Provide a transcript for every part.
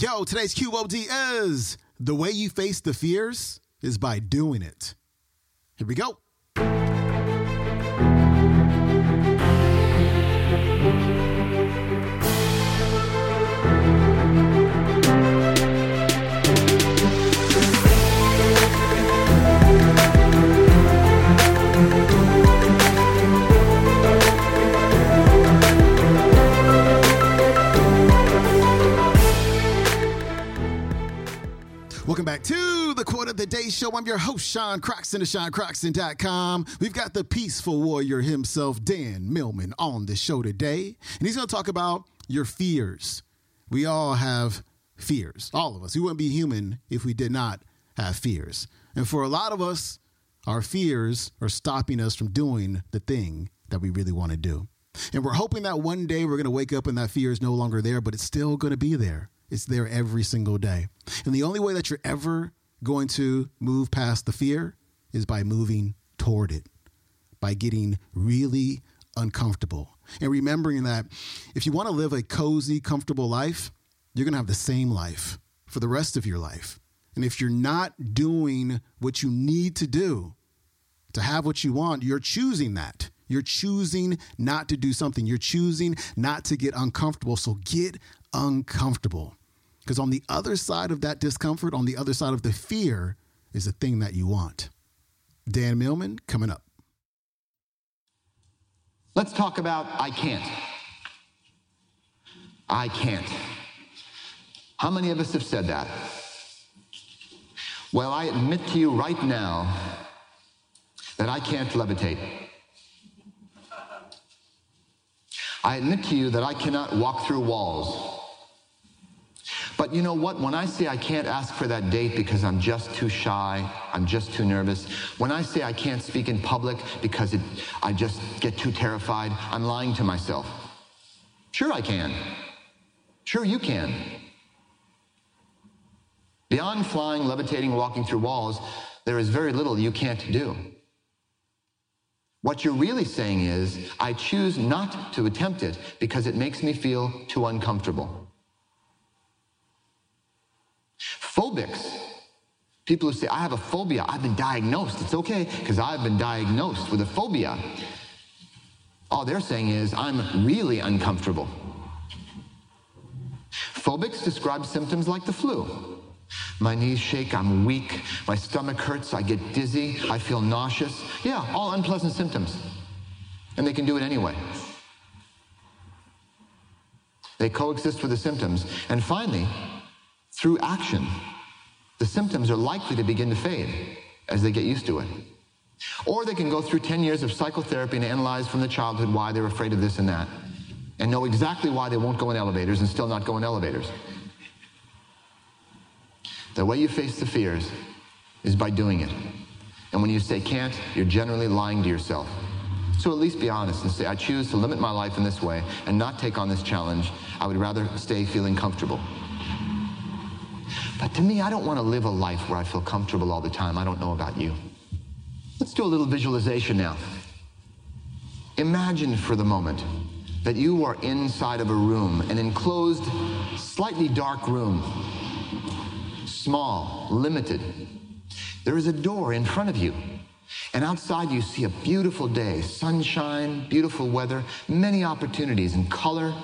Yo, today's QOD is the way you face the fears is by doing it. Here we go. Show. I'm your host, Sean Croxton of SeanCroxton.com. We've got the peaceful warrior himself, Dan Millman, on the show today. And he's going to talk about your fears. We all have fears, all of us. We wouldn't be human if we did not have fears. And for a lot of us, our fears are stopping us from doing the thing that we really want to do. And we're hoping that one day we're going to wake up and that fear is no longer there, but it's still going to be there. It's there every single day. And the only way that you're ever going to move past the fear is by moving toward it, by getting really uncomfortable. And remembering that if you want to live a cozy, comfortable life, you're going to have the same life for the rest of your life. And if you're not doing what you need to do to have what you want, you're choosing that. You're choosing not to do something. You're choosing not to get uncomfortable. So get uncomfortable. Because on the other side of that discomfort, on the other side of the fear, is the thing that you want. Dan Millman coming up. Let's talk about I can't. I can't. How many of us have said that? Well, I admit to you right now that I can't levitate. I admit to you that I cannot walk through walls. But you know what? When I say I can't ask for that date because I'm just too shy, I'm just too nervous, when I say I can't speak in public because it, I just get too terrified, I'm lying to myself. Sure, I can. Sure, you can. Beyond flying, levitating, walking through walls, there is very little you can't do. What you're really saying is, I choose not to attempt it because it makes me feel too uncomfortable. Phobics, people who say, I have a phobia, I've been diagnosed. It's okay because I've been diagnosed with a phobia. All they're saying is, I'm really uncomfortable. Phobics describe symptoms like the flu. My knees shake, I'm weak, my stomach hurts, I get dizzy, I feel nauseous. Yeah, all unpleasant symptoms. And they can do it anyway. They coexist with the symptoms. And finally, through action, the symptoms are likely to begin to fade as they get used to it. Or they can go through 10 years of psychotherapy and analyze from the childhood why they're afraid of this and that, and know exactly why they won't go in elevators and still not go in elevators. The way you face the fears is by doing it. And when you say can't, you're generally lying to yourself. So at least be honest and say, I choose to limit my life in this way and not take on this challenge. I would rather stay feeling comfortable. But to me, I don't want to live a life where I feel comfortable all the time. I don't know about you. Let's do a little visualization now. Imagine for the moment that you are inside of a room, an enclosed, slightly dark room, small, limited. There is a door in front of you. And outside you see a beautiful day, sunshine, beautiful weather, many opportunities and color.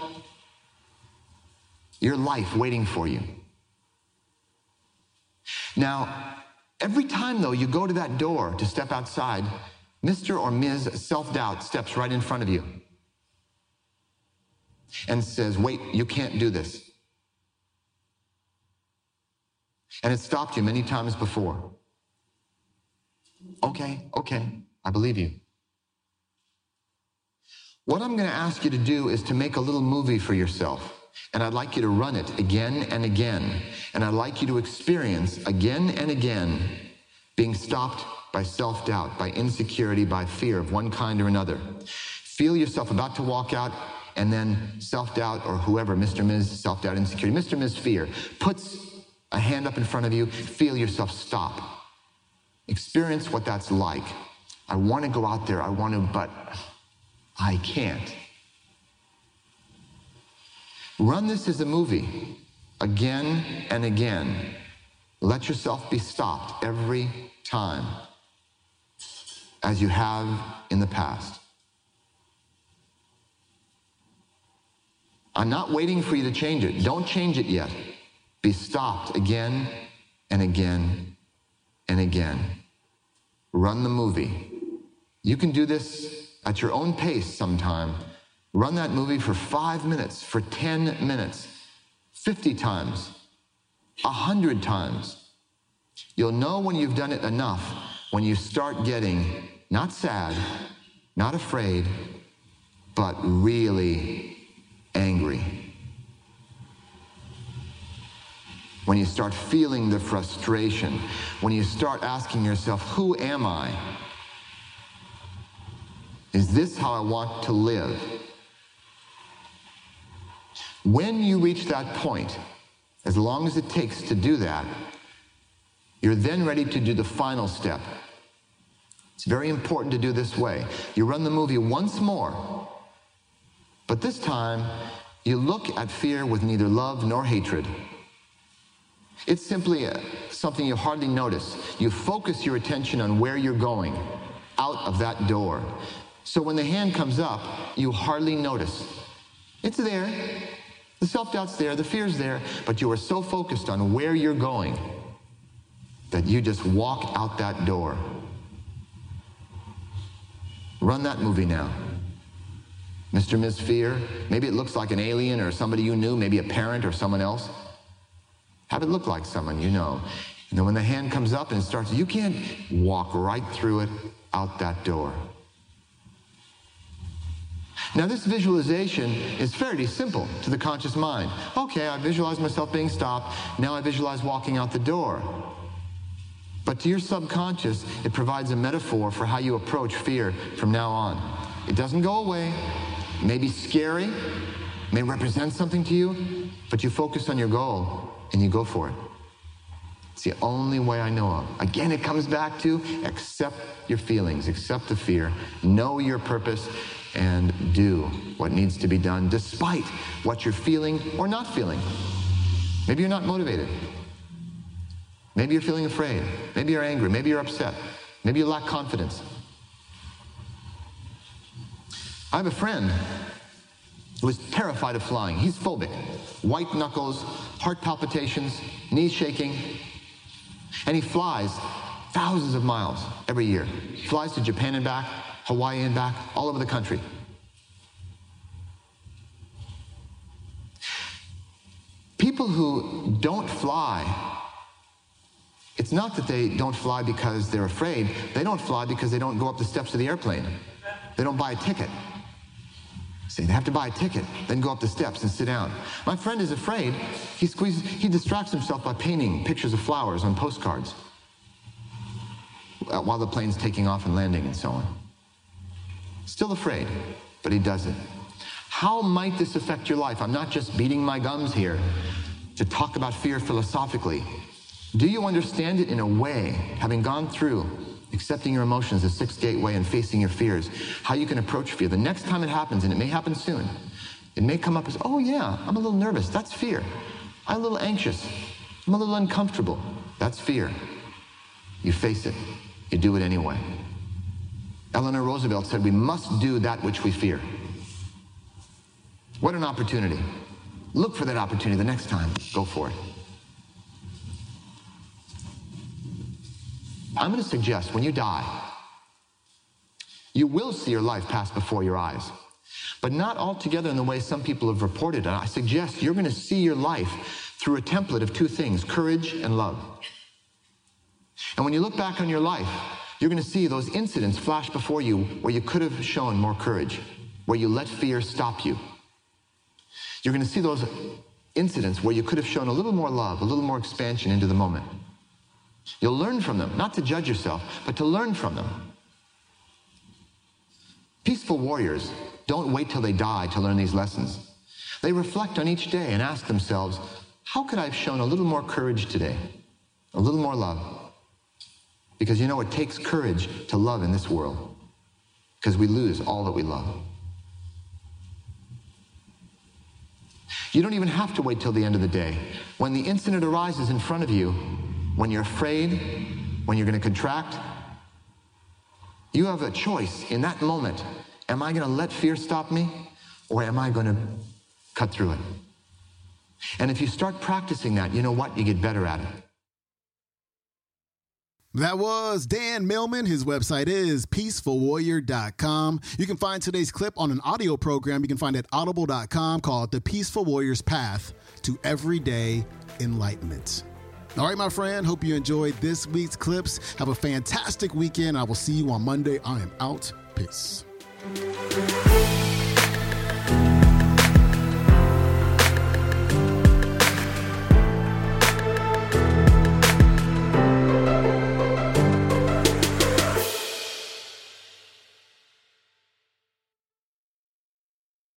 Your life waiting for you. Now, every time though you go to that door to step outside, Mr. or Ms. Self Doubt steps right in front of you and says, Wait, you can't do this. And it stopped you many times before. Okay, okay, I believe you. What I'm going to ask you to do is to make a little movie for yourself. And I'd like you to run it again and again. And I'd like you to experience again and again being stopped by self doubt, by insecurity, by fear of one kind or another. Feel yourself about to walk out, and then self doubt, or whoever, Mr. Ms. self doubt, insecurity, Mr. Ms. fear, puts a hand up in front of you. Feel yourself stop. Experience what that's like. I want to go out there, I want to, but I can't. Run this as a movie again and again. Let yourself be stopped every time, as you have in the past. I'm not waiting for you to change it. Don't change it yet. Be stopped again and again and again. Run the movie. You can do this at your own pace sometime. Run that movie for five minutes, for 10 minutes, 50 times, 100 times. You'll know when you've done it enough when you start getting not sad, not afraid, but really angry. When you start feeling the frustration, when you start asking yourself, Who am I? Is this how I want to live? When you reach that point, as long as it takes to do that, you're then ready to do the final step. It's very important to do this way. You run the movie once more, but this time you look at fear with neither love nor hatred. It's simply a, something you hardly notice. You focus your attention on where you're going, out of that door. So when the hand comes up, you hardly notice. It's there. The self doubt's there, the fear's there, but you are so focused on where you're going that you just walk out that door. Run that movie now. Mr. Ms. Fear, maybe it looks like an alien or somebody you knew, maybe a parent or someone else. Have it look like someone you know. And then when the hand comes up and starts, you can't walk right through it out that door. Now, this visualization is fairly simple to the conscious mind. Okay, I visualize myself being stopped. Now I visualize walking out the door. But to your subconscious, it provides a metaphor for how you approach fear from now on. It doesn't go away. May be scary, may represent something to you, but you focus on your goal and you go for it. It's the only way I know of. Again, it comes back to accept your feelings, accept the fear, know your purpose, and do what needs to be done despite what you're feeling or not feeling. Maybe you're not motivated. Maybe you're feeling afraid. Maybe you're angry. Maybe you're upset. Maybe you lack confidence. I have a friend who is terrified of flying. He's phobic. White knuckles, heart palpitations, knees shaking. And he flies thousands of miles every year. He Flies to Japan and back, Hawaii and back, all over the country. People who don't fly it's not that they don't fly because they're afraid. They don't fly because they don't go up the steps of the airplane. They don't buy a ticket. See, they have to buy a ticket, then go up the steps and sit down. My friend is afraid. He squeezes, he distracts himself by painting pictures of flowers on postcards uh, while the plane's taking off and landing and so on. Still afraid, but he does it. How might this affect your life? I'm not just beating my gums here to talk about fear philosophically. Do you understand it in a way, having gone through accepting your emotions, the sixth gateway, and facing your fears, how you can approach fear? The next time it happens, and it may happen soon, it may come up as, oh yeah, I'm a little nervous. That's fear. I'm a little anxious. I'm a little uncomfortable. That's fear. You face it. You do it anyway. Eleanor Roosevelt said, we must do that which we fear. What an opportunity. Look for that opportunity the next time. Go for it. I'm going to suggest when you die, you will see your life pass before your eyes, but not altogether in the way some people have reported. And I suggest you're going to see your life through a template of two things courage and love. And when you look back on your life, you're going to see those incidents flash before you where you could have shown more courage, where you let fear stop you. You're going to see those incidents where you could have shown a little more love, a little more expansion into the moment. You'll learn from them, not to judge yourself, but to learn from them. Peaceful warriors don't wait till they die to learn these lessons. They reflect on each day and ask themselves, how could I have shown a little more courage today? A little more love? Because you know, it takes courage to love in this world, because we lose all that we love. You don't even have to wait till the end of the day. When the incident arises in front of you, when you're afraid, when you're going to contract, you have a choice in that moment. Am I going to let fear stop me or am I going to cut through it? And if you start practicing that, you know what? You get better at it. That was Dan Millman. His website is peacefulwarrior.com. You can find today's clip on an audio program you can find at audible.com called The Peaceful Warrior's Path to Everyday Enlightenment. All right, my friend, hope you enjoyed this week's clips. Have a fantastic weekend. I will see you on Monday. I am out. Peace.